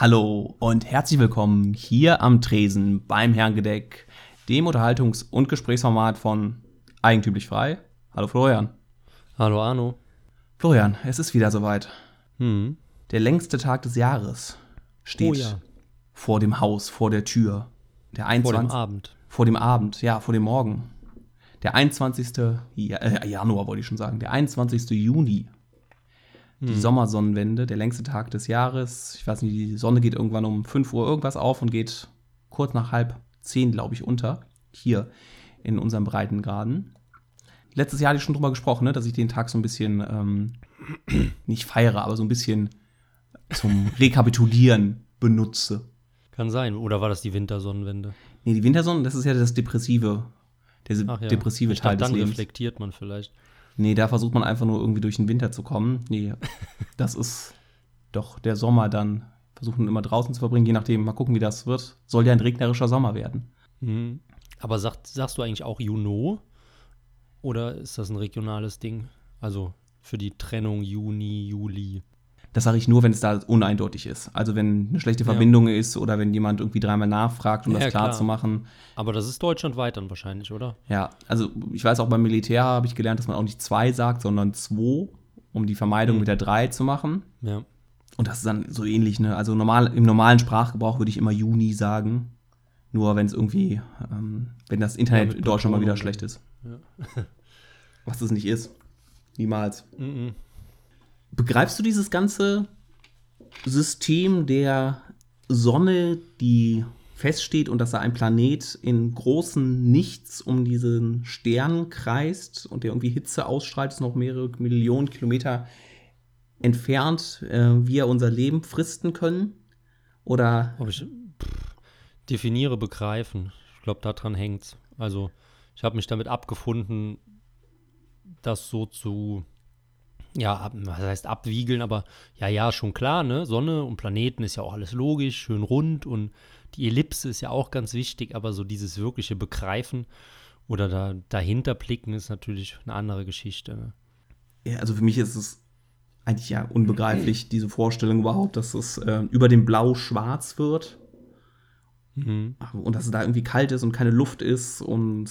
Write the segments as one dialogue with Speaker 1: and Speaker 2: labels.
Speaker 1: Hallo und herzlich willkommen hier am Tresen beim Herrengedeck, dem Unterhaltungs- und Gesprächsformat von Eigentümlich Frei. Hallo Florian.
Speaker 2: Hallo Arno.
Speaker 1: Florian, es ist wieder soweit.
Speaker 2: Hm.
Speaker 1: Der längste Tag des Jahres steht
Speaker 2: Oh ja.
Speaker 1: vor dem Haus, vor der Tür. Der
Speaker 2: Vor
Speaker 1: 21.
Speaker 2: dem Abend.
Speaker 1: Vor dem Abend, ja, vor dem Morgen. Der 21. Ja, äh, Januar wollte ich schon sagen. Der 21. Juni. Die Sommersonnenwende, der längste Tag des Jahres. Ich weiß nicht, die Sonne geht irgendwann um 5 Uhr irgendwas auf und geht kurz nach halb zehn, glaube ich, unter. Hier in unserem Breitengraden. Letztes Jahr hatte ich schon drüber gesprochen, ne, dass ich den Tag so ein bisschen ähm, nicht feiere, aber so ein bisschen zum Rekapitulieren benutze.
Speaker 2: Kann sein. Oder war das die Wintersonnenwende?
Speaker 1: Nee, die Wintersonne, das ist ja das depressive, der
Speaker 2: ja.
Speaker 1: depressive
Speaker 2: ich
Speaker 1: Teil
Speaker 2: dachte,
Speaker 1: des
Speaker 2: dann
Speaker 1: Lebens.
Speaker 2: reflektiert man vielleicht.
Speaker 1: Nee, da versucht man einfach nur irgendwie durch den Winter zu kommen. Nee, das ist doch der Sommer dann. Versuchen immer draußen zu verbringen, je nachdem. Mal gucken, wie das wird. Soll ja ein regnerischer Sommer werden.
Speaker 2: Mhm. Aber sagt, sagst du eigentlich auch Juno? Oder ist das ein regionales Ding? Also für die Trennung Juni, Juli.
Speaker 1: Das sage ich nur, wenn es da uneindeutig ist. Also wenn eine schlechte
Speaker 2: Ja.
Speaker 1: Verbindung ist oder wenn jemand irgendwie dreimal nachfragt, um
Speaker 2: Ja,
Speaker 1: das klar,
Speaker 2: klar.
Speaker 1: zu machen.
Speaker 2: Aber das ist deutschlandweit dann wahrscheinlich, oder?
Speaker 1: Ja, also ich weiß auch beim Militär habe ich gelernt, dass man auch nicht zwei sagt, sondern zwei, um die Vermeidung
Speaker 2: Mhm.
Speaker 1: mit der drei zu machen.
Speaker 2: Ja.
Speaker 1: Und das ist dann so ähnlich, ne? Also normal, im normalen Sprachgebrauch würde ich immer Juni sagen. Nur wenn es irgendwie, ähm, wenn das Internet
Speaker 2: Ja,
Speaker 1: in Deutschland mal wieder schlecht ist.
Speaker 2: Ja.
Speaker 1: Was es nicht ist. Niemals.
Speaker 2: Mhm.
Speaker 1: Begreifst du dieses ganze System der Sonne, die feststeht und dass da ein Planet in großen Nichts um diesen Stern kreist und der irgendwie Hitze ausstrahlt, ist noch mehrere Millionen Kilometer entfernt, äh, wir unser Leben fristen können? Oder
Speaker 2: Ob ich definiere, begreifen. Ich glaube, daran hängt's. Also, ich habe mich damit abgefunden, das so zu, ja, ab, was heißt abwiegeln, aber ja, ja, schon klar, ne? Sonne und Planeten ist ja auch alles logisch, schön rund und die Ellipse ist ja auch ganz wichtig, aber so dieses wirkliche Begreifen oder da, dahinter blicken ist natürlich eine andere Geschichte. Ne?
Speaker 1: Ja, also für mich ist es eigentlich ja unbegreiflich, diese Vorstellung überhaupt, dass es äh, über dem Blau schwarz wird
Speaker 2: Mhm.
Speaker 1: und dass es da irgendwie kalt ist und keine Luft ist und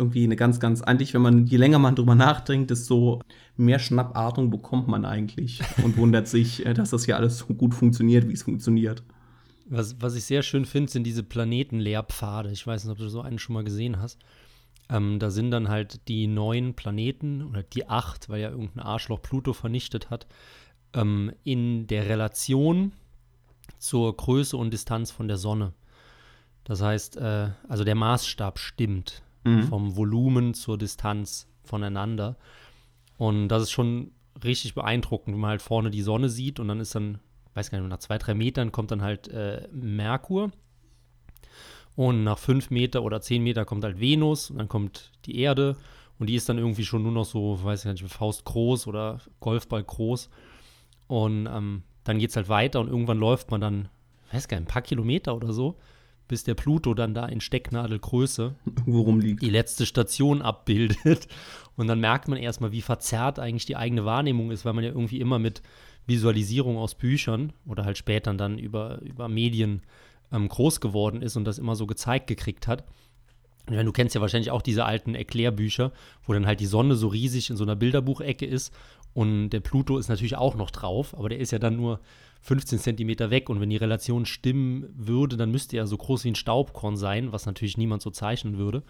Speaker 1: irgendwie eine ganz, ganz, eigentlich, wenn man, je länger man drüber nachdenkt, desto mehr Schnappatmung bekommt man eigentlich und wundert sich, äh, dass das hier alles so gut funktioniert, wie es funktioniert.
Speaker 2: Was, was ich sehr schön finde, sind diese Planetenlehrpfade. Ich weiß nicht, ob du so einen schon mal gesehen hast. Ähm, da sind dann halt die neun Planeten oder die acht, weil ja irgendein Arschloch Pluto vernichtet hat, ähm, in der Relation zur Größe und Distanz von der Sonne. Das heißt, äh, also der Maßstab stimmt
Speaker 1: Mhm.
Speaker 2: vom Volumen zur Distanz voneinander. Und das ist schon richtig beeindruckend, wenn man halt vorne die Sonne sieht und dann ist dann, weiß gar nicht, nach zwei, drei Metern kommt dann halt äh, Merkur. Und nach fünf Meter oder zehn Meter kommt halt Venus und dann kommt die Erde und die ist dann irgendwie schon nur noch so, weiß ich gar nicht, Faust groß oder Golfball groß. Und ähm, dann geht es halt weiter und irgendwann läuft man dann, weiß gar nicht, ein paar Kilometer oder so, bis der Pluto dann da in Stecknadelgröße
Speaker 1: Irgendwo rumliegt.
Speaker 2: die letzte Station abbildet. Und dann merkt man erstmal, wie verzerrt eigentlich die eigene Wahrnehmung ist, weil man ja irgendwie immer mit Visualisierung aus Büchern oder halt später dann über, über Medien ähm, groß geworden ist und das immer so gezeigt gekriegt hat. Meine, du kennst ja wahrscheinlich auch diese alten Erklärbücher, wo dann halt die Sonne so riesig in so einer Bilderbuchecke ist und der Pluto ist natürlich auch noch drauf, aber der ist ja dann nur 15 Zentimeter weg und wenn die Relation stimmen würde, dann müsste er so groß wie ein Staubkorn sein, was natürlich niemand so zeichnen würde.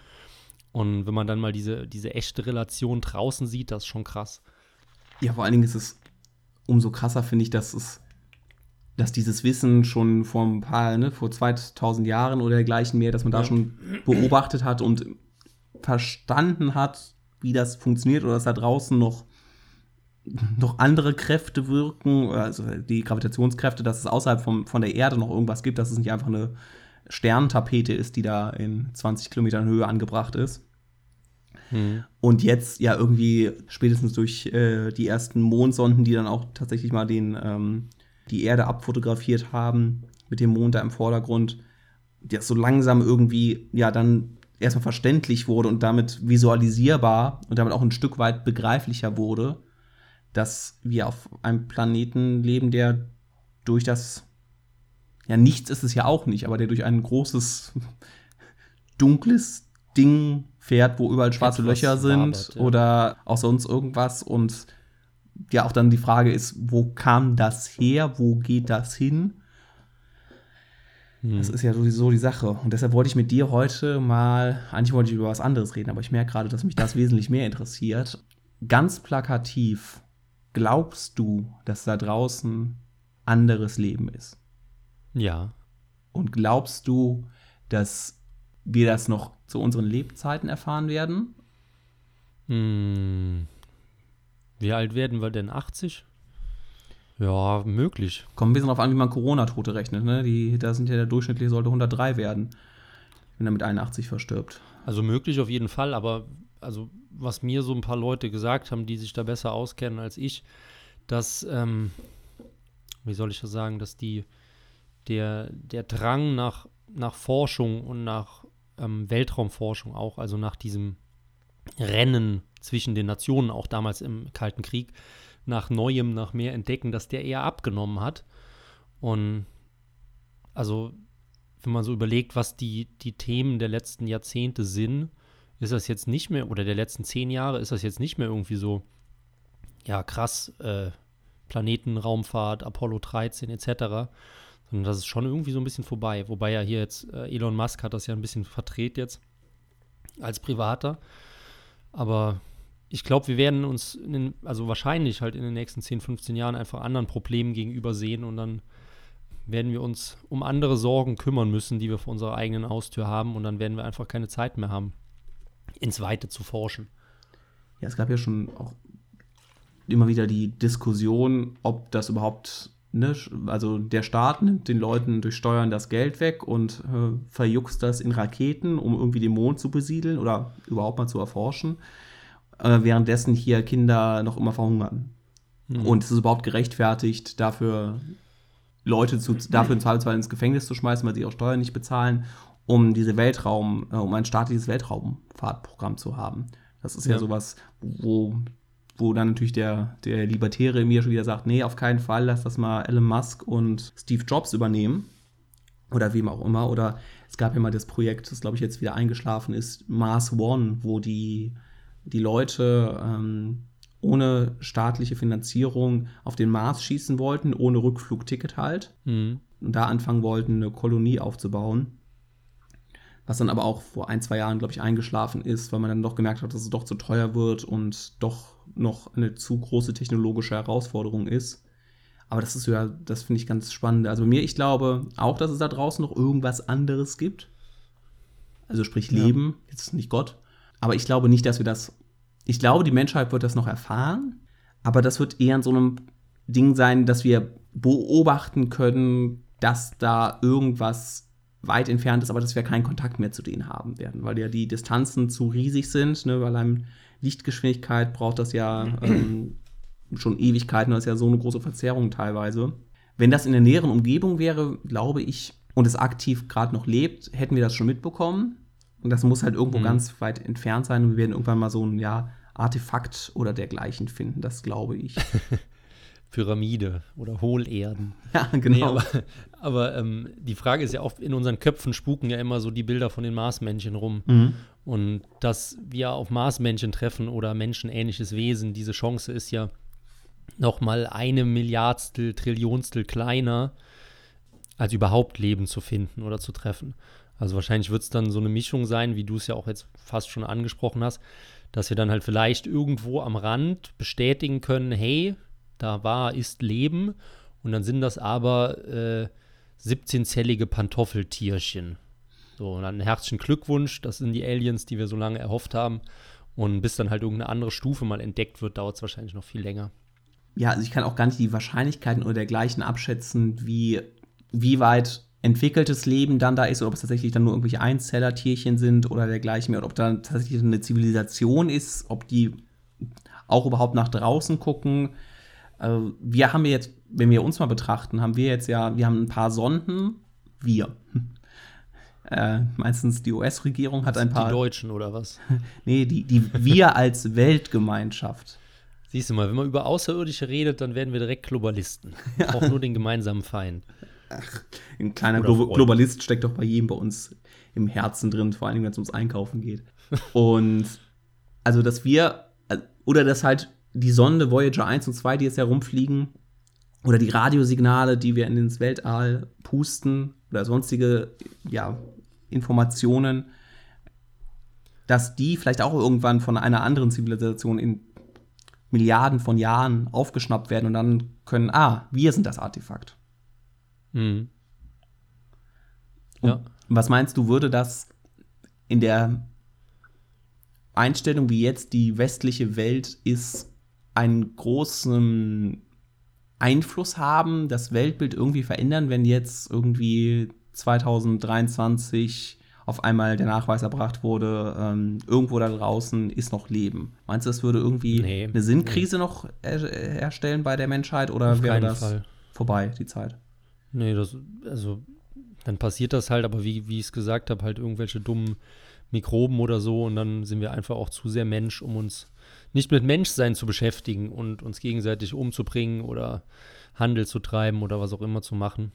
Speaker 2: Und wenn man dann mal diese, diese echte Relation draußen sieht, das ist schon krass.
Speaker 1: Ja, vor allen Dingen ist es umso krasser, finde ich, dass es, dass dieses Wissen schon vor ein paar, ne, vor 2000 Jahren oder dergleichen mehr, dass man da
Speaker 2: Ja.
Speaker 1: schon beobachtet hat und verstanden hat, wie das funktioniert oder dass da draußen noch, noch andere Kräfte wirken, also die Gravitationskräfte, dass es außerhalb vom, von der Erde noch irgendwas gibt, dass es nicht einfach eine Sterntapete ist, die da in 20 Kilometern Höhe angebracht ist. Und jetzt ja irgendwie spätestens durch äh, die ersten Mondsonden, die dann auch tatsächlich mal den, ähm, die Erde abfotografiert haben, mit dem Mond da im Vordergrund, das so langsam irgendwie ja dann erstmal verständlich wurde und damit visualisierbar und damit auch ein Stück weit begreiflicher wurde, dass wir auf einem Planeten leben, der durch das ja, nichts ist es ja auch nicht, aber der durch ein großes, dunkles Ding fährt, wo überall schwarze
Speaker 2: Etwas
Speaker 1: Löcher sind
Speaker 2: wabert, ja.
Speaker 1: oder auch sonst irgendwas. Und ja, auch dann die Frage ist, wo kam das her? Wo geht das hin? Das ist ja sowieso die Sache. Und deshalb wollte ich mit dir heute mal, eigentlich wollte ich über was anderes reden, aber ich merke gerade, dass mich das wesentlich mehr interessiert. Ganz plakativ, glaubst du, dass da draußen anderes Leben ist?
Speaker 2: Ja.
Speaker 1: Und glaubst du, dass wir das noch zu unseren Lebzeiten erfahren werden?
Speaker 2: Hm. Wie alt werden wir denn? 80? Ja, möglich.
Speaker 1: Kommt ein bisschen darauf an, wie man Corona-Tote rechnet. Ne? Die, da sind ja der durchschnittliche sollte 103 werden, wenn er mit 81 verstirbt.
Speaker 2: Also möglich auf jeden Fall, aber also was mir so ein paar Leute gesagt haben, die sich da besser auskennen als ich, dass, ähm, wie soll ich das sagen, dass die, der, der Drang nach, nach Forschung und nach ähm, Weltraumforschung auch, also nach diesem Rennen zwischen den Nationen, auch damals im Kalten Krieg, nach Neuem, nach mehr Entdecken, dass der eher abgenommen hat. Und also, wenn man so überlegt, was die, die Themen der letzten Jahrzehnte sind, ist das jetzt nicht mehr, oder der letzten zehn Jahre, ist das jetzt nicht mehr irgendwie so, ja, krass, äh, Planetenraumfahrt, Apollo 13 etc., sondern das ist schon irgendwie so ein bisschen vorbei. Wobei ja hier jetzt äh, Elon Musk hat das ja ein bisschen verdreht jetzt als Privater. Aber ich glaube, wir werden uns, den, also wahrscheinlich halt in den nächsten 10, 15 Jahren einfach anderen Problemen gegenüber sehen und dann werden wir uns um andere Sorgen kümmern müssen, die wir vor unserer eigenen Haustür haben und dann werden wir einfach keine Zeit mehr haben, ins Weite zu forschen.
Speaker 1: Ja, es gab ja schon auch immer wieder die Diskussion, ob das überhaupt, ne, also der Staat nimmt den Leuten durch Steuern das Geld weg und äh, verjuckst das in Raketen, um irgendwie den Mond zu besiedeln oder überhaupt mal zu erforschen, äh, währenddessen hier Kinder noch immer verhungern. Und es ist überhaupt gerechtfertigt, dafür Leute zu, dafür im Zweifelsfall ins Gefängnis zu schmeißen, weil sie ihre Steuern nicht bezahlen, um diese Weltraum, äh, um ein staatliches Weltraumfahrtprogramm zu haben. Das ist ja,
Speaker 2: Ja.
Speaker 1: sowas, wo, wo dann natürlich der, der Libertäre in mir schon wieder sagt, nee, auf keinen Fall, lass das mal Elon Musk und Steve Jobs übernehmen. Oder wem auch immer. Oder es gab ja mal das Projekt, das glaube ich jetzt wieder eingeschlafen ist, Mars One, wo die, die Leute ähm, ohne staatliche Finanzierung auf den Mars schießen wollten, ohne Rückflugticket halt.
Speaker 2: Mhm.
Speaker 1: Und da anfangen wollten, eine Kolonie aufzubauen. Was dann aber auch vor ein, zwei Jahren, glaube ich, eingeschlafen ist, weil man dann doch gemerkt hat, dass es doch zu teuer wird und doch noch eine zu große technologische Herausforderung ist. Aber das ist ja, das finde ich ganz spannend. Also bei mir, ich glaube auch, dass es da draußen noch irgendwas anderes gibt. Also sprich
Speaker 2: Ja.
Speaker 1: Leben, jetzt nicht Gott. Aber ich glaube nicht, dass wir das. Ich glaube, die Menschheit wird das noch erfahren, aber das wird eher in so einem Ding sein, dass wir beobachten können, dass da irgendwas weit entfernt ist, aber dass wir keinen Kontakt mehr zu denen haben werden, weil ja die Distanzen zu riesig sind. Ne? Weil einem Lichtgeschwindigkeit braucht das ja ähm, schon Ewigkeiten, das ist ja so eine große Verzerrung teilweise. Wenn das in der näheren Umgebung wäre, glaube ich, und es aktiv gerade noch lebt, hätten wir das schon mitbekommen. Und das muss halt irgendwo
Speaker 2: Mhm.
Speaker 1: ganz weit entfernt sein und wir werden irgendwann mal so ein ja, Artefakt oder dergleichen finden, das glaube ich.
Speaker 2: Pyramide oder Hohlerden.
Speaker 1: ja,
Speaker 2: Nee,
Speaker 1: genau.
Speaker 2: aber aber ähm, die Frage ist ja auch, in unseren Köpfen spuken ja immer so die Bilder von den Marsmännchen rum.
Speaker 1: mhm.
Speaker 2: Und dass wir auf Marsmännchen treffen oder menschenähnliches Wesen, diese Chance ist ja noch mal eine Milliardstel, Trillionstel kleiner, als überhaupt Leben zu finden oder zu treffen. Also wahrscheinlich wird es dann so eine Mischung sein, wie du es ja auch jetzt fast schon angesprochen hast, dass wir dann halt vielleicht irgendwo am Rand bestätigen können, hey, da war, ist Leben. Und dann sind das aber äh, 17-zellige Pantoffeltierchen. So, und dann herzlichen Glückwunsch, das sind die Aliens, die wir so lange erhofft haben. Und bis dann halt irgendeine andere Stufe mal entdeckt wird, dauert es wahrscheinlich noch viel länger.
Speaker 1: ja, also ich kann auch gar nicht die Wahrscheinlichkeiten oder dergleichen abschätzen, wie, wie weit entwickeltes Leben dann da ist, oder ob es tatsächlich dann nur irgendwelche Einzellertierchen sind oder dergleichen, oder ob da tatsächlich eine Zivilisation ist, ob die auch überhaupt nach draußen gucken. Äh, wir haben ja jetzt, wenn wir uns mal betrachten, haben wir jetzt ja, wir haben ein paar Sonden, wir. Äh, meistens die US-Regierung hat ein
Speaker 2: Die
Speaker 1: paar.
Speaker 2: Deutschen oder was?
Speaker 1: Nee, die, die wir als Weltgemeinschaft.
Speaker 2: Siehst du mal, wenn man über Außerirdische redet, dann werden wir direkt Globalisten. Auch nur den gemeinsamen Feind.
Speaker 1: Ach, ein kleiner Glo Globalist steckt doch bei jedem bei uns im Herzen drin, vor allem wenn es ums Einkaufen geht. Und also, dass wir, oder dass halt die Sonde Voyager 1 und 2, die jetzt herumfliegen, oder die Radiosignale, die wir in ins Weltall pusten, oder sonstige ja, Informationen, dass die vielleicht auch irgendwann von einer anderen Zivilisation in Milliarden von Jahren aufgeschnappt werden und dann können, ah, wir sind das Artefakt. Mhm. Ja. Was meinst du, würde das in der Einstellung, wie jetzt die westliche Welt ist, einen großen Einfluss haben, das Weltbild irgendwie verändern, wenn jetzt irgendwie 2023 auf einmal der Nachweis erbracht wurde, ähm, irgendwo da draußen ist noch Leben. Meinst du, das würde irgendwie nee, eine Sinnkrise nee. noch er herstellen bei der Menschheit oder auf wäre das Fall. vorbei, die Zeit?
Speaker 2: Nee, das, also dann passiert das halt, aber wie, wie ich es gesagt habe, halt irgendwelche dummen Mikroben oder so und dann sind wir einfach auch zu sehr Mensch, um uns nicht mit Menschsein zu beschäftigen und uns gegenseitig umzubringen oder Handel zu treiben oder was auch immer zu machen.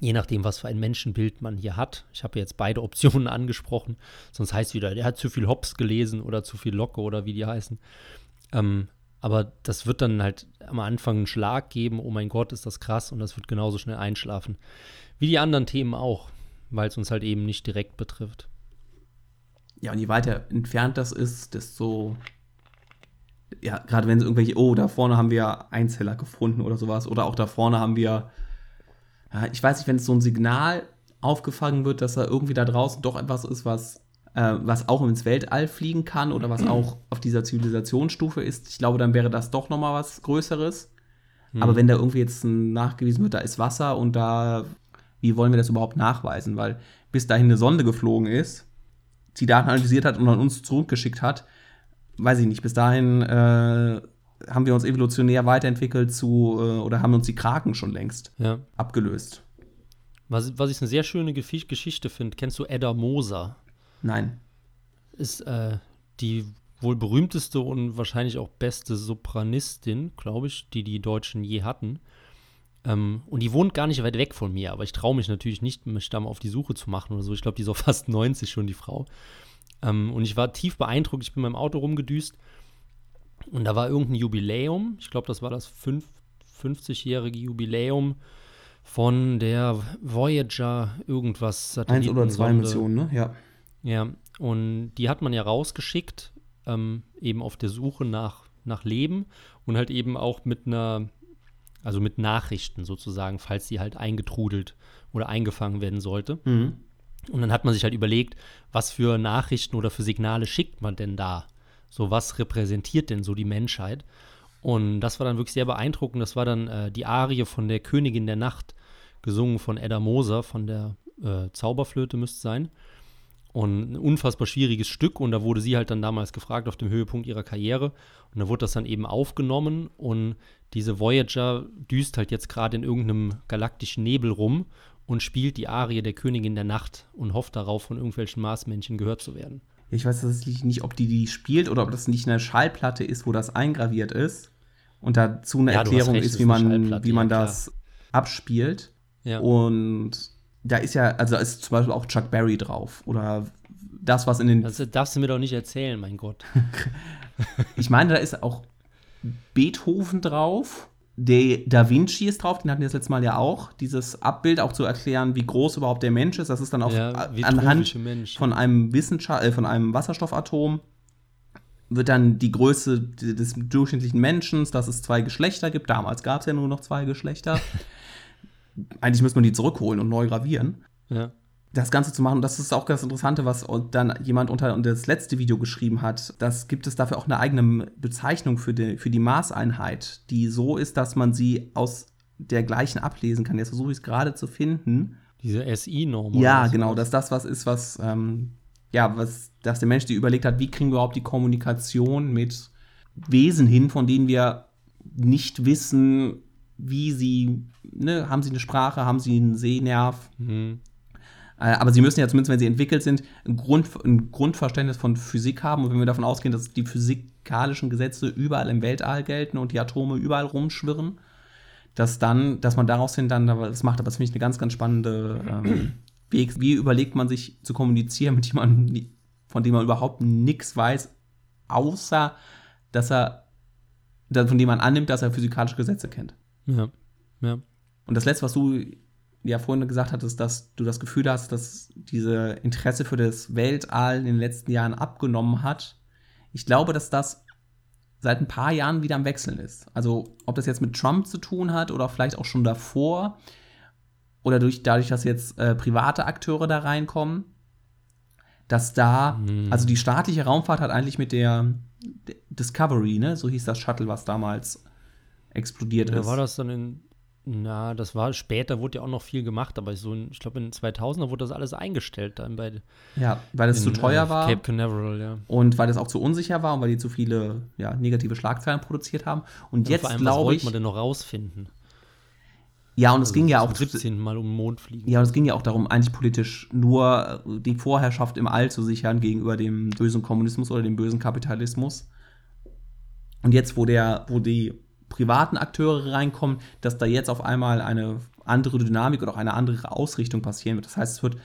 Speaker 2: Je nachdem, was für ein Menschenbild man hier hat. Ich habe jetzt beide Optionen angesprochen. Sonst heißt wieder, der hat zu viel Hops gelesen oder zu viel Locke oder wie die heißen. Ähm, aber das wird dann halt am Anfang einen Schlag geben. Oh mein Gott, ist das krass. Und das wird genauso schnell einschlafen. Wie die anderen Themen auch, weil es uns halt eben nicht direkt betrifft.
Speaker 1: Ja, und je weiter entfernt das ist, desto ja, gerade wenn es irgendwelche, oh, da vorne haben wir Einzeller gefunden oder sowas, oder auch da vorne haben wir, ja, ich weiß nicht, wenn es so ein Signal aufgefangen wird, dass da irgendwie da draußen doch etwas ist, was, äh, was auch ins Weltall fliegen kann oder was auch auf dieser Zivilisationsstufe ist, ich glaube, dann wäre das doch noch mal was Größeres. Mhm. Aber wenn da irgendwie jetzt nachgewiesen wird, da ist Wasser und da, wie wollen wir das überhaupt nachweisen? Weil bis dahin eine Sonde geflogen ist, die Daten analysiert hat und an uns zurückgeschickt hat, weiß ich nicht, bis dahin äh, haben wir uns evolutionär weiterentwickelt zu, äh, oder haben uns die Kraken schon längst ja. abgelöst.
Speaker 2: Was, was ich eine sehr schöne Geschichte finde, kennst du Edda Moser?
Speaker 1: Nein.
Speaker 2: Ist äh, die wohl berühmteste und wahrscheinlich auch beste Sopranistin, glaube ich, die die Deutschen je hatten. Ähm, und die wohnt gar nicht weit weg von mir, aber ich traue mich natürlich nicht, mich da mal auf die Suche zu machen oder so. Ich glaube, die ist auch fast 90 schon, die Frau. Ähm, und ich war tief beeindruckt. Ich bin mit meinem Auto rumgedüst und da war irgendein Jubiläum. Ich glaube, das war das 50-jährige Jubiläum von der Voyager irgendwas
Speaker 1: Satelliten. Eins oder zwei Missionen, ne? Ja.
Speaker 2: Ja, und die hat man ja rausgeschickt, ähm, eben auf der Suche nach, nach Leben und halt eben auch mit einer, also mit Nachrichten sozusagen, falls sie halt eingetrudelt oder eingefangen werden sollte. Mhm. Und dann hat man sich halt überlegt, was für Nachrichten oder für Signale schickt man denn da? So, was repräsentiert denn so die Menschheit? Und das war dann wirklich sehr beeindruckend. Das war dann äh, die Arie von der Königin der Nacht, gesungen von Edda Moser, von der äh, Zauberflöte müsste sein. Und ein unfassbar schwieriges Stück. Und da wurde sie halt dann damals gefragt auf dem Höhepunkt ihrer Karriere. Und da wurde das dann eben aufgenommen. Und diese Voyager düst halt jetzt gerade in irgendeinem galaktischen Nebel rum und spielt die Arie der Königin der Nacht und hofft darauf, von irgendwelchen Marsmännchen gehört zu werden.
Speaker 1: Ich weiß tatsächlich nicht, ob die die spielt oder ob das nicht eine Schallplatte ist, wo das eingraviert ist und dazu eine ja, Erklärung recht, ist, wie man, wie man ja, das abspielt. Ja. Und da ist ja, also da ist zum Beispiel auch Chuck Berry drauf oder das, was in den.
Speaker 2: Das darfst du mir doch nicht erzählen, mein Gott.
Speaker 1: ich meine, da ist auch Beethoven drauf der Da Vinci ist drauf, den hatten wir das letzte Mal ja auch, dieses Abbild auch zu erklären, wie groß überhaupt der Mensch ist. Das ist dann auch ja, anhand von einem Wissenschaft äh, von einem Wasserstoffatom wird dann die Größe des durchschnittlichen Menschen, dass es zwei Geschlechter gibt. Damals gab es ja nur noch zwei Geschlechter. Eigentlich müsste man die zurückholen und neu gravieren. Ja das Ganze zu machen. Und das ist auch das Interessante, was dann jemand unter das letzte Video geschrieben hat. Das gibt es dafür auch eine eigene Bezeichnung für die, für die Maßeinheit, die so ist, dass man sie aus der gleichen ablesen kann. Jetzt versuche ich es gerade zu finden.
Speaker 2: Diese SI-Norm.
Speaker 1: Ja, genau, dass das was ist, was, ähm, ja, was, dass der Mensch die überlegt hat, wie kriegen wir überhaupt die Kommunikation mit Wesen hin, von denen wir nicht wissen, wie sie, ne, haben sie eine Sprache, haben sie einen Sehnerv. Mhm aber sie müssen ja zumindest, wenn sie entwickelt sind, ein, Grund, ein Grundverständnis von Physik haben. Und wenn wir davon ausgehen, dass die physikalischen Gesetze überall im Weltall gelten und die Atome überall rumschwirren, dass dann, dass man daraus hin dann das macht, aber das finde ich eine ganz, ganz spannende ähm, Weg. Wie überlegt man sich zu kommunizieren mit jemandem, von dem man überhaupt nichts weiß, außer dass er, von dem man annimmt, dass er physikalische Gesetze kennt.
Speaker 2: Ja, ja.
Speaker 1: Und das letzte, was du ja vorhin gesagt hattest, dass du das Gefühl hast, dass diese Interesse für das Weltall in den letzten Jahren abgenommen hat. Ich glaube, dass das seit ein paar Jahren wieder am Wechseln ist. Also ob das jetzt mit Trump zu tun hat oder vielleicht auch schon davor oder durch, dadurch, dass jetzt äh, private Akteure da reinkommen, dass da, mhm. also die staatliche Raumfahrt hat eigentlich mit der Discovery, ne, so hieß das Shuttle, was damals explodiert
Speaker 2: ja,
Speaker 1: ist.
Speaker 2: War das dann in na, das war später, wurde ja auch noch viel gemacht, aber so, ich glaube, in 2000er wurde das alles eingestellt dann bei.
Speaker 1: Ja, weil es zu teuer
Speaker 2: äh,
Speaker 1: war.
Speaker 2: Cape Canaveral, ja.
Speaker 1: Und weil es auch zu unsicher war und weil die zu viele ja, negative Schlagzeilen produziert haben. Und ja, jetzt glaube ich. Was wollte
Speaker 2: man denn noch rausfinden?
Speaker 1: Ja, und also es ging ja auch.
Speaker 2: Zum 17. Mal um den Mond fliegen.
Speaker 1: Ja, und es ging ja auch darum, eigentlich politisch nur die Vorherrschaft im All zu sichern gegenüber dem bösen Kommunismus oder dem bösen Kapitalismus. Und jetzt, wo der, wo die privaten Akteure reinkommen, dass da jetzt auf einmal eine andere Dynamik oder auch eine andere Ausrichtung passieren wird. Das heißt, es wird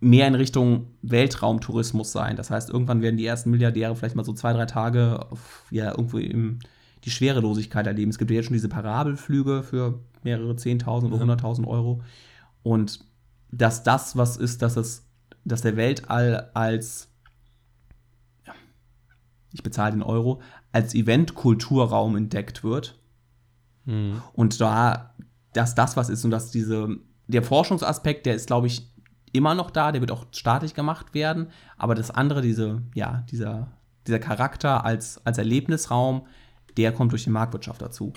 Speaker 1: mehr in Richtung Weltraumtourismus sein. Das heißt, irgendwann werden die ersten Milliardäre vielleicht mal so zwei, drei Tage auf, ja, irgendwo im, die Schwerelosigkeit erleben. Es gibt ja jetzt schon diese Parabelflüge für mehrere 10.000 oder 100.000 Euro. Und dass das was ist, dass es, dass der Weltall als ich bezahle den Euro, als Event-Kulturraum entdeckt wird. Mhm. Und da, dass das was ist und dass diese, der Forschungsaspekt, der ist, glaube ich, immer noch da, der wird auch staatlich gemacht werden, aber das andere, diese, ja, dieser, dieser Charakter als, als Erlebnisraum, der kommt durch die Marktwirtschaft dazu.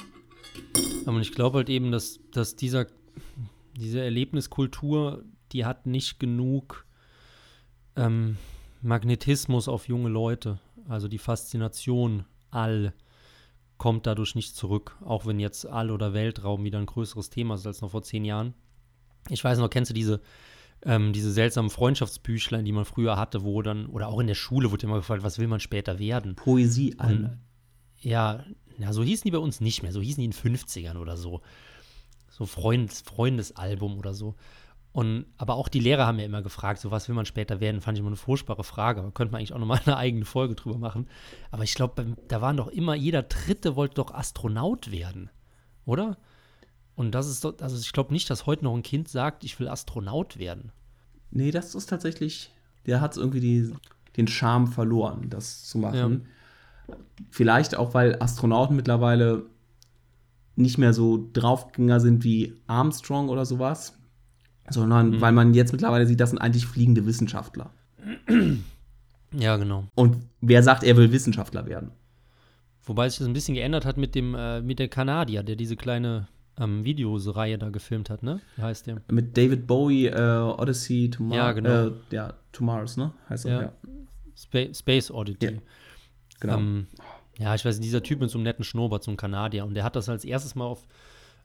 Speaker 2: Aber ich glaube halt eben, dass, dass dieser, diese Erlebniskultur, die hat nicht genug ähm, Magnetismus auf junge Leute. Also die Faszination all kommt dadurch nicht zurück, auch wenn jetzt All- oder Weltraum wieder ein größeres Thema ist als noch vor zehn Jahren. Ich weiß noch, kennst du diese, ähm, diese seltsamen Freundschaftsbüchlein, die man früher hatte, wo dann, oder auch in der Schule wurde immer gefragt, was will man später werden?
Speaker 1: Poesie an.
Speaker 2: Ja, na, so hießen die bei uns nicht mehr, so hießen die in den 50ern oder so. So Freund, Freundesalbum oder so. Und, aber auch die Lehrer haben ja immer gefragt, so was will man später werden, fand ich immer eine furchtbare Frage. Da könnte man eigentlich auch nochmal eine eigene Folge drüber machen. Aber ich glaube, da waren doch immer, jeder Dritte wollte doch Astronaut werden, oder? Und das ist doch, also ich glaube nicht, dass heute noch ein Kind sagt, ich will Astronaut werden.
Speaker 1: Nee, das ist tatsächlich, der hat irgendwie die, den Charme verloren, das zu machen. Ja. Vielleicht auch, weil Astronauten mittlerweile nicht mehr so Draufgänger sind wie Armstrong oder sowas sondern mhm. weil man jetzt mittlerweile sieht, das sind eigentlich fliegende Wissenschaftler.
Speaker 2: Ja, genau.
Speaker 1: Und wer sagt, er will Wissenschaftler werden?
Speaker 2: Wobei sich das ein bisschen geändert hat mit dem äh, mit der Kanadier, der diese kleine ähm, Videoreihe da gefilmt hat, ne? Wie heißt der?
Speaker 1: Mit David Bowie, äh, Odyssey to Mars.
Speaker 2: Ja, genau. Äh,
Speaker 1: ja, to Mars, ne?
Speaker 2: Heißt ja. ja. Spa Space Oddity. Ja. Genau. Ähm, ja, ich weiß nicht, dieser Typ mit so einem netten Schnurrbart, so ein Kanadier. Und der hat das als erstes mal auf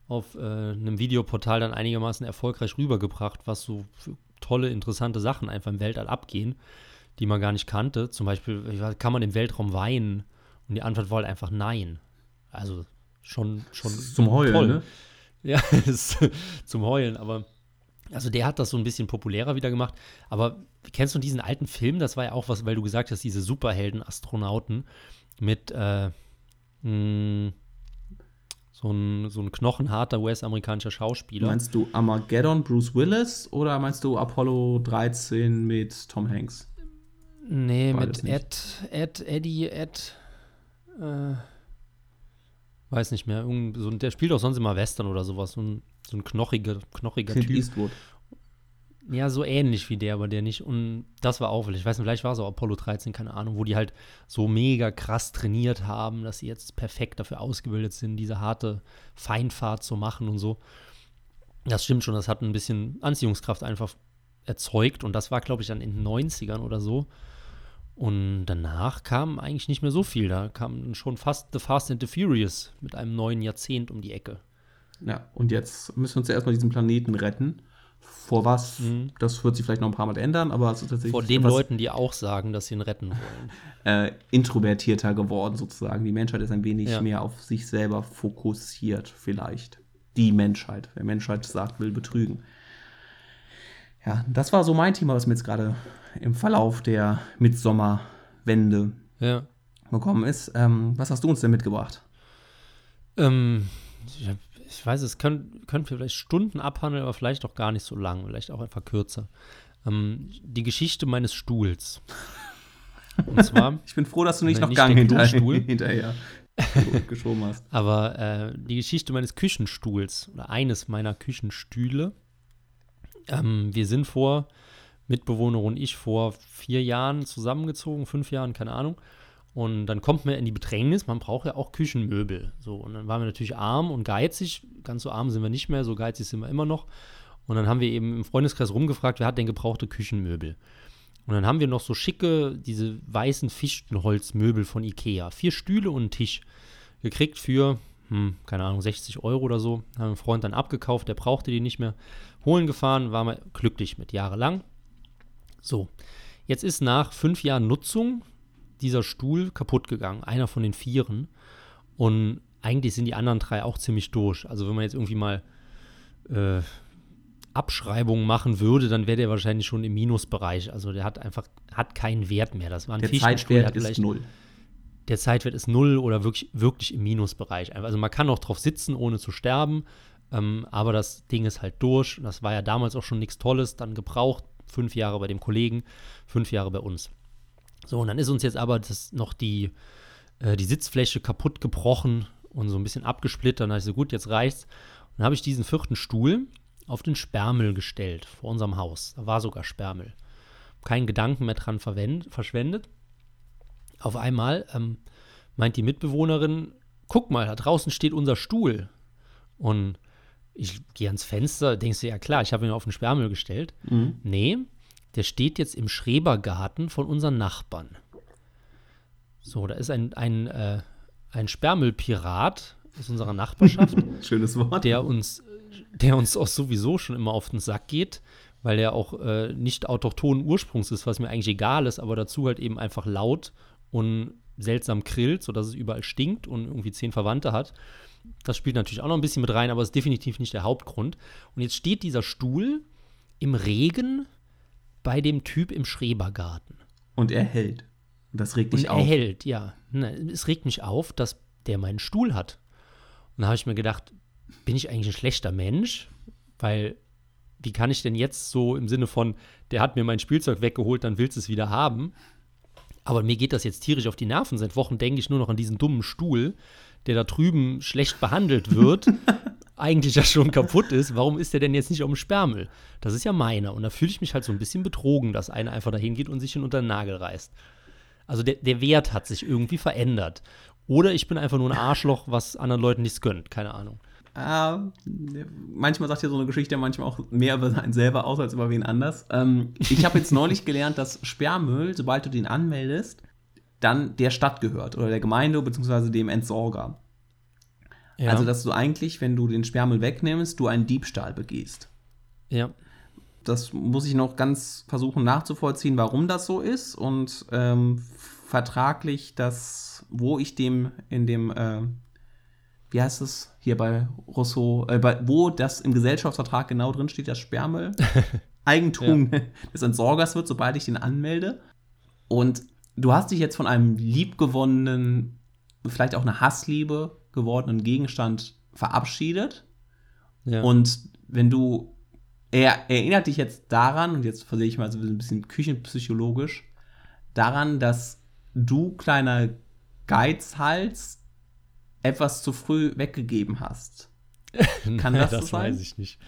Speaker 2: auf äh, einem Videoportal dann einigermaßen erfolgreich rübergebracht, was so tolle, interessante Sachen einfach im Weltall abgehen, die man gar nicht kannte. Zum Beispiel, kann man im Weltraum weinen? Und die Antwort war halt einfach nein. Also schon, schon
Speaker 1: zum Heulen, toll. ne?
Speaker 2: Ja, zum Heulen, aber also der hat das so ein bisschen populärer wieder gemacht. Aber kennst du diesen alten Film? Das war ja auch was, weil du gesagt hast, diese Superhelden-Astronauten mit äh, mh, hm, so ein, so ein knochenharter US-amerikanischer Schauspieler.
Speaker 1: Meinst du Armageddon, Bruce Willis oder meinst du Apollo 13 mit Tom Hanks?
Speaker 2: Nee, Beides mit Ed, Ed, Eddie, Ed, äh, weiß nicht mehr. so, der spielt auch sonst immer Western oder sowas. So ein, so ein knochiger, knochiger
Speaker 1: Clint
Speaker 2: Typ.
Speaker 1: Eastwood.
Speaker 2: Ja, so ähnlich wie der, aber der nicht. Und das war auffällig. Ich weiß nicht, vielleicht war es auch Apollo 13, keine Ahnung, wo die halt so mega krass trainiert haben, dass sie jetzt perfekt dafür ausgebildet sind, diese harte Feinfahrt zu machen und so. Das stimmt schon, das hat ein bisschen Anziehungskraft einfach erzeugt. Und das war, glaube ich, dann in den 90ern oder so. Und danach kam eigentlich nicht mehr so viel. Da kam schon fast The Fast and the Furious mit einem neuen Jahrzehnt um die Ecke.
Speaker 1: Ja, und jetzt müssen wir uns ja erstmal diesen Planeten retten vor was, mhm. das wird sich vielleicht noch ein paar Mal ändern, aber es ist tatsächlich.
Speaker 2: Vor den Leuten, die auch sagen, dass sie ihn retten wollen.
Speaker 1: Äh, introvertierter geworden, sozusagen. Die Menschheit ist ein wenig ja. mehr auf sich selber fokussiert, vielleicht. Die Menschheit. Wer Menschheit sagt, will betrügen. Ja, das war so mein Thema, was mir jetzt gerade im Verlauf der Mitsommerwende ja. gekommen ist. Ähm, was hast du uns denn mitgebracht?
Speaker 2: Ähm, ich, ich weiß, es können, können wir vielleicht Stunden abhandeln, aber vielleicht auch gar nicht so lang, vielleicht auch einfach kürzer. Ähm, die Geschichte meines Stuhls.
Speaker 1: Und zwar. ich bin froh, dass du nicht noch Gang hinter, hinterher geschoben hast.
Speaker 2: Aber äh, die Geschichte meines Küchenstuhls oder eines meiner Küchenstühle. Ähm, wir sind vor, Mitbewohner und ich, vor vier Jahren zusammengezogen, fünf Jahren, keine Ahnung. Und dann kommt man in die Bedrängnis, man braucht ja auch Küchenmöbel. So, und dann waren wir natürlich arm und geizig. Ganz so arm sind wir nicht mehr, so geizig sind wir immer noch. Und dann haben wir eben im Freundeskreis rumgefragt, wer hat denn gebrauchte Küchenmöbel? Und dann haben wir noch so schicke, diese weißen Fichtenholzmöbel von Ikea. Vier Stühle und einen Tisch. Gekriegt für, hm, keine Ahnung, 60 Euro oder so. Haben einen Freund dann abgekauft, der brauchte die nicht mehr. Holen gefahren, waren wir glücklich mit, jahrelang. So, jetzt ist nach fünf Jahren Nutzung dieser Stuhl kaputt gegangen, einer von den Vieren. Und eigentlich sind die anderen drei auch ziemlich durch. Also wenn man jetzt irgendwie mal äh, Abschreibungen machen würde, dann wäre der wahrscheinlich schon im Minusbereich. Also der hat einfach hat keinen Wert mehr. Das war ein
Speaker 1: der Zeitwert ist null.
Speaker 2: Der Zeitwert ist null oder wirklich, wirklich im Minusbereich. Also man kann auch drauf sitzen, ohne zu sterben. Ähm, aber das Ding ist halt durch. Das war ja damals auch schon nichts Tolles. Dann gebraucht. Fünf Jahre bei dem Kollegen, fünf Jahre bei uns. So, und dann ist uns jetzt aber das noch die, äh, die Sitzfläche kaputt gebrochen und so ein bisschen abgesplittert. Dann habe ich so, gut, jetzt reicht's. Und dann habe ich diesen vierten Stuhl auf den Sperrmüll gestellt vor unserem Haus. Da war sogar Sperrmüll. Keinen Gedanken mehr dran verschwendet. Auf einmal ähm, meint die Mitbewohnerin, guck mal, da draußen steht unser Stuhl. Und ich gehe ans Fenster, denkst du, ja klar, ich habe ihn auf den Sperrmüll gestellt. Mhm. Nee, der steht jetzt im Schrebergarten von unseren Nachbarn. So, da ist ein, ein, äh, ein Sperrmüllpirat aus unserer Nachbarschaft.
Speaker 1: Schönes Wort.
Speaker 2: Der uns, der uns auch sowieso schon immer auf den Sack geht, weil er auch äh, nicht autochthonen Ursprungs ist, was mir eigentlich egal ist, aber dazu halt eben einfach laut und seltsam grillt, sodass es überall stinkt und irgendwie zehn Verwandte hat. Das spielt natürlich auch noch ein bisschen mit rein, aber ist definitiv nicht der Hauptgrund. Und jetzt steht dieser Stuhl im Regen bei dem Typ im Schrebergarten.
Speaker 1: Und er hält. Das regt dich
Speaker 2: auf.
Speaker 1: Er
Speaker 2: hält, ja. Es regt mich auf, dass der meinen Stuhl hat. Und da habe ich mir gedacht, bin ich eigentlich ein schlechter Mensch? Weil, wie kann ich denn jetzt so im Sinne von, der hat mir mein Spielzeug weggeholt, dann willst du es wieder haben? Aber mir geht das jetzt tierisch auf die Nerven. Seit Wochen denke ich nur noch an diesen dummen Stuhl, der da drüben schlecht behandelt wird eigentlich ja schon kaputt ist, warum ist der denn jetzt nicht auf dem Sperrmüll? Das ist ja meiner. Und da fühle ich mich halt so ein bisschen betrogen, dass einer einfach dahin geht und sich ihn unter den Nagel reißt. Also der, der Wert hat sich irgendwie verändert. Oder ich bin einfach nur ein Arschloch, was anderen Leuten nichts gönnt. Keine Ahnung.
Speaker 1: Äh, manchmal sagt ja so eine Geschichte manchmal auch mehr über einen selber aus als über wen anders. Ähm, ich habe jetzt neulich gelernt, dass Sperrmüll, sobald du den anmeldest, dann der Stadt gehört oder der Gemeinde bzw. dem Entsorger. Ja. Also, dass du eigentlich, wenn du den Sperrmüll wegnimmst, du einen Diebstahl begehst.
Speaker 2: Ja.
Speaker 1: Das muss ich noch ganz versuchen nachzuvollziehen, warum das so ist und ähm, vertraglich das, wo ich dem in dem, äh, wie heißt es hier bei Rousseau, äh, bei, wo das im Gesellschaftsvertrag genau drin steht, das Sperrmüll Eigentum ja. des Entsorgers wird, sobald ich den anmelde. Und du hast dich jetzt von einem liebgewonnenen, vielleicht auch eine Hassliebe gewordenen Gegenstand verabschiedet. Ja. Und wenn du, er erinnert dich jetzt daran, und jetzt versehe ich mal so ein bisschen küchenpsychologisch, daran, dass du, kleiner Geizhals, etwas zu früh weggegeben hast.
Speaker 2: Kann das, das so sein? weiß ich nicht.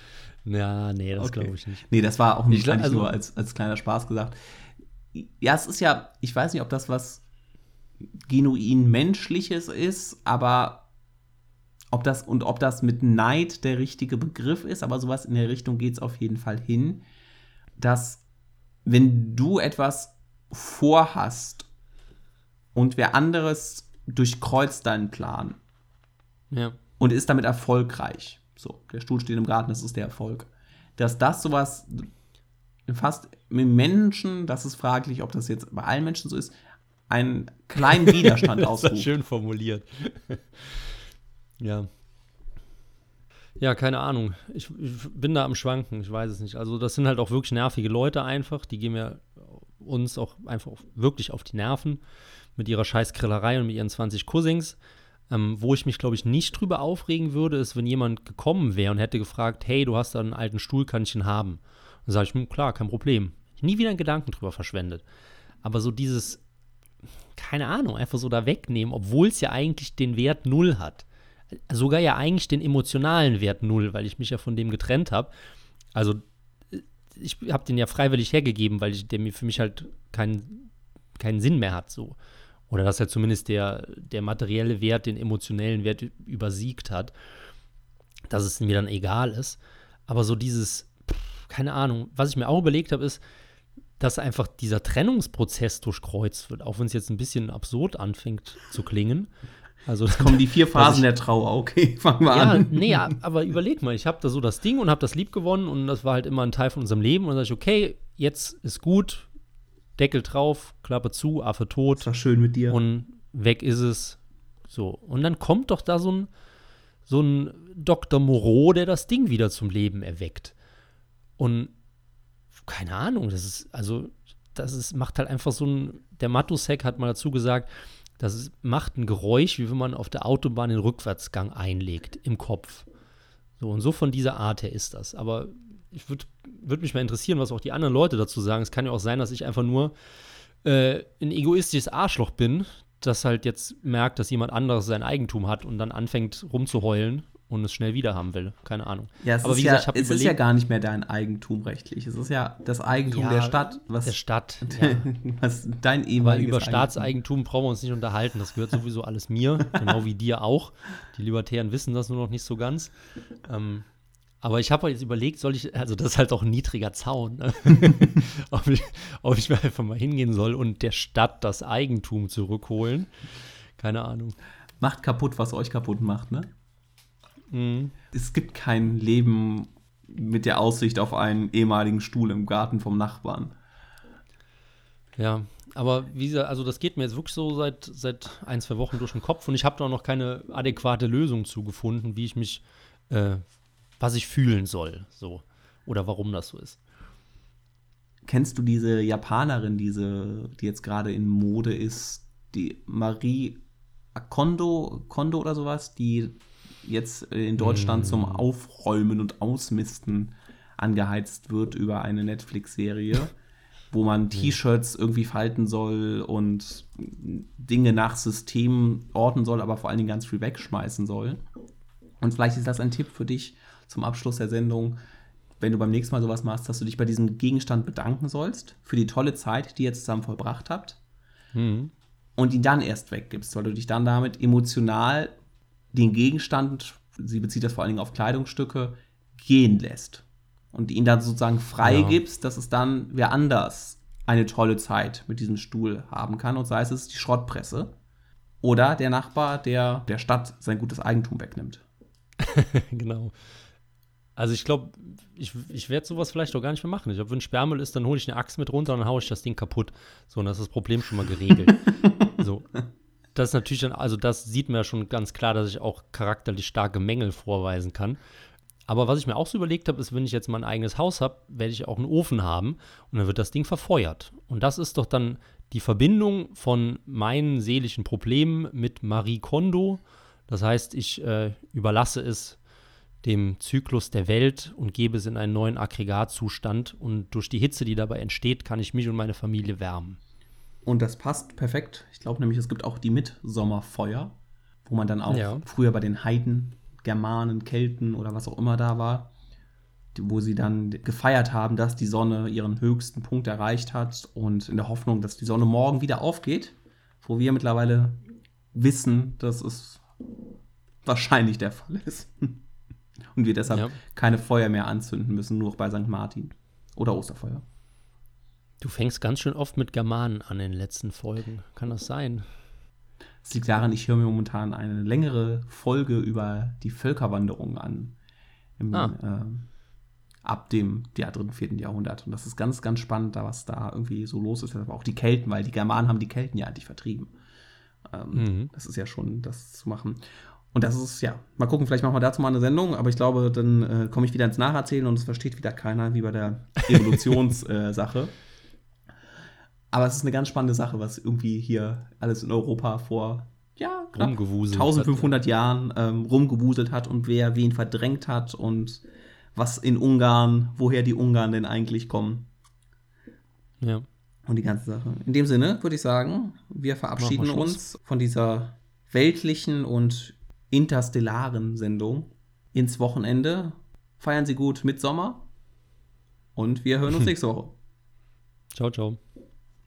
Speaker 2: Ja, nee, das okay. glaube ich nicht.
Speaker 1: Nee, das war auch nicht ich, also, nur als, als kleiner Spaß gesagt. Ja, es ist ja, ich weiß nicht, ob das was genuin Menschliches ist, aber ob das und ob das mit Neid der richtige Begriff ist, aber sowas in der Richtung geht es auf jeden Fall hin, dass wenn du etwas vorhast und wer anderes durchkreuzt deinen Plan
Speaker 2: ja.
Speaker 1: und ist damit erfolgreich, so, der Stuhl steht im Garten, das ist der Erfolg, dass das sowas fast mit Menschen, das ist fraglich, ob das jetzt bei allen Menschen so ist, einen kleinen Widerstand
Speaker 2: das
Speaker 1: ausruft.
Speaker 2: schön formuliert. Ja. Ja, keine Ahnung. Ich, ich, bin da am Schwanken, ich weiß es nicht. Also, das sind halt auch wirklich nervige Leute einfach. Die gehen mir uns auch einfach wirklich auf die Nerven mit ihrer scheiß Grillerei und mit ihren 20 Cousins. Ähm, wo ich mich, glaube ich, nicht drüber aufregen würde, ist, wenn jemand gekommen wäre und hätte gefragt, hey, du hast da einen alten Stuhl, kann ich ihn haben? Dann sage ich, hm, klar, kein Problem. Nie wieder einen Gedanken drüber verschwendet. Aber so dieses, keine Ahnung, einfach so da wegnehmen, obwohl es ja eigentlich den Wert null hat. Sogar ja eigentlich den emotionalen Wert null, weil ich mich ja von dem getrennt habe. Also ich habe den ja freiwillig hergegeben, weil ich, der mir für mich halt keinen, keinen Sinn mehr hat. So. Oder dass er zumindest der, der materielle Wert den emotionellen Wert übersiegt hat. Dass es mir dann egal ist. Aber so dieses, keine Ahnung, was ich mir auch überlegt habe, ist, dass einfach dieser Trennungsprozess durchkreuzt wird, auch wenn es jetzt ein bisschen absurd anfängt zu klingen. Also
Speaker 1: Jetzt kommen die vier Phasen der Trauer. Okay, fangen wir
Speaker 2: ja,
Speaker 1: an.
Speaker 2: nee, aber überleg mal, ich habe da so das Ding und habe das lieb gewonnen und das war halt immer ein Teil von unserem Leben und dann sage ich, okay, jetzt ist gut, Deckel drauf, Klappe zu, Affe tot
Speaker 1: Das war schön mit dir.
Speaker 2: und weg ist es. So. Und dann kommt doch da so ein, so ein Dr. Moreau, der das Ding wieder zum Leben erweckt. Und keine Ahnung, das ist, also, das ist, macht halt einfach so ein, der Matusek hat mal dazu gesagt, das macht ein Geräusch, wie wenn man auf der Autobahn den Rückwärtsgang einlegt, im Kopf. So, und so von dieser Art her ist das. Aber ich würde würd mich mal interessieren, was auch die anderen Leute dazu sagen. Es kann ja auch sein, dass ich einfach nur äh, ein egoistisches Arschloch bin, das halt jetzt merkt, dass jemand anderes sein Eigentum hat und dann anfängt rumzuheulen und es schnell wieder haben will. Keine Ahnung.
Speaker 1: ja, es,
Speaker 2: aber
Speaker 1: ist,
Speaker 2: wie
Speaker 1: ja,
Speaker 2: gesagt, hab
Speaker 1: es ist
Speaker 2: überlegt-
Speaker 1: ja gar nicht mehr dein Eigentum rechtlich. Es ist ja das Eigentum
Speaker 2: Ja,
Speaker 1: der Stadt, was,
Speaker 2: Der Stadt. Ja.
Speaker 1: was dein
Speaker 2: Weil
Speaker 1: ehemaliges
Speaker 2: über
Speaker 1: Eigentum-
Speaker 2: Staatseigentum brauchen wir uns nicht unterhalten. Das gehört sowieso alles mir, genau wie dir auch. Die Libertären wissen das nur noch nicht so ganz. Ähm, aber ich habe halt jetzt überlegt, soll ich, also das ist halt auch ein niedriger Zaun, ne? ob, ich, ob ich mir einfach mal hingehen soll und der Stadt das Eigentum zurückholen. Keine Ahnung.
Speaker 1: Macht kaputt, was euch kaputt macht, ne?
Speaker 2: Mhm.
Speaker 1: Es gibt kein Leben mit der Aussicht auf einen ehemaligen Stuhl im Garten vom Nachbarn.
Speaker 2: Ja, aber wie gesagt, also das geht mir jetzt wirklich so seit, seit ein, zwei Wochen durch den Kopf und ich habe da noch keine adäquate Lösung zu gefunden, wie ich mich, äh, was ich fühlen soll, so. Oder warum das so ist.
Speaker 1: Kennst du diese Japanerin, diese, die jetzt gerade in Mode ist, die Marie Kondo, Kondo oder sowas, die jetzt äh, in Deutschland zum Aufräumen und Ausmisten angeheizt wird über eine Netflix-Serie, wo man T-Shirts irgendwie falten soll und Dinge nach System ordnen soll, aber vor allen Dingen ganz viel wegschmeißen soll. Und vielleicht ist das ein Tipp für dich zum Abschluss der Sendung, wenn du beim nächsten Mal sowas machst, dass du dich bei diesem Gegenstand bedanken sollst für die tolle Zeit, die ihr zusammen vollbracht habt
Speaker 2: Mhm.
Speaker 1: und ihn dann erst weggibst, weil du dich dann damit emotional den Gegenstand, sie bezieht das vor allen Dingen auf Kleidungsstücke, gehen lässt. Und ihn dann sozusagen freigibst, dass es dann wer anders eine tolle Zeit mit diesem Stuhl haben kann. Und sei es die Schrottpresse oder der Nachbar, der der Stadt sein gutes Eigentum wegnimmt.
Speaker 2: genau. Also ich glaube, ich, ich werde sowas vielleicht auch gar nicht mehr machen. Ich glaube, wenn Sperrmüll ist, dann hole ich eine Axt mit runter und dann haue ich das Ding kaputt. So, und das ist das Problem schon mal geregelt. so. Das ist natürlich dann, also das sieht man ja schon ganz klar, dass ich auch charakterlich starke Mängel vorweisen kann. Aber was ich mir auch so überlegt habe, ist, wenn ich jetzt mein eigenes Haus habe, werde ich auch einen Ofen haben und dann wird das Ding verfeuert. Und das ist doch dann die Verbindung von meinen seelischen Problemen mit Marie Kondo. Das heißt, ich äh, überlasse es dem Zyklus der Welt und gebe es in einen neuen Aggregatzustand. Und durch die Hitze, die dabei entsteht, kann ich mich und meine Familie wärmen.
Speaker 1: Und das passt perfekt. Ich glaube nämlich, es gibt auch die Mitsommerfeuer, wo man dann auch
Speaker 2: Ja.
Speaker 1: früher bei den Heiden, Germanen, Kelten oder was auch immer da war, wo sie dann gefeiert haben, dass die Sonne ihren höchsten Punkt erreicht hat und in der Hoffnung, dass die Sonne morgen wieder aufgeht, wo wir mittlerweile wissen, dass es wahrscheinlich der Fall ist. Und wir deshalb
Speaker 2: Ja.
Speaker 1: keine Feuer mehr anzünden müssen, nur bei St. Martin oder Osterfeuer.
Speaker 2: Du fängst ganz schön oft mit Germanen an in den letzten Folgen. Kann das sein?
Speaker 1: Es liegt daran, ich höre mir momentan eine längere Folge über die Völkerwanderung an. Im
Speaker 2: Ah.
Speaker 1: ähm, ab dem ja, dritten, vierten Jahrhundert. Und das ist ganz, ganz spannend, da was da irgendwie so los ist. Aber auch die Kelten, weil die Germanen haben die Kelten ja eigentlich vertrieben. Ähm, mhm. Das ist ja schon das zu machen. Und das ist, ja, mal gucken, vielleicht machen wir dazu mal eine Sendung, aber ich glaube, dann äh, komme ich wieder ins Nacherzählen und es versteht wieder keiner, wie bei der Evolutionssache. äh, aber es ist eine ganz spannende Sache, was irgendwie hier alles in Europa vor ja, knapp 1500 hat, Jahren ähm, rumgewuselt hat und wer wen verdrängt hat und was in Ungarn, woher die Ungarn denn eigentlich kommen.
Speaker 2: Ja.
Speaker 1: Und die ganze Sache. In dem Sinne würde ich sagen, wir verabschieden uns von dieser weltlichen und interstellaren Sendung ins Wochenende. Feiern Sie gut mit Sommer und wir hören uns nächste Woche.
Speaker 2: Ciao, ciao.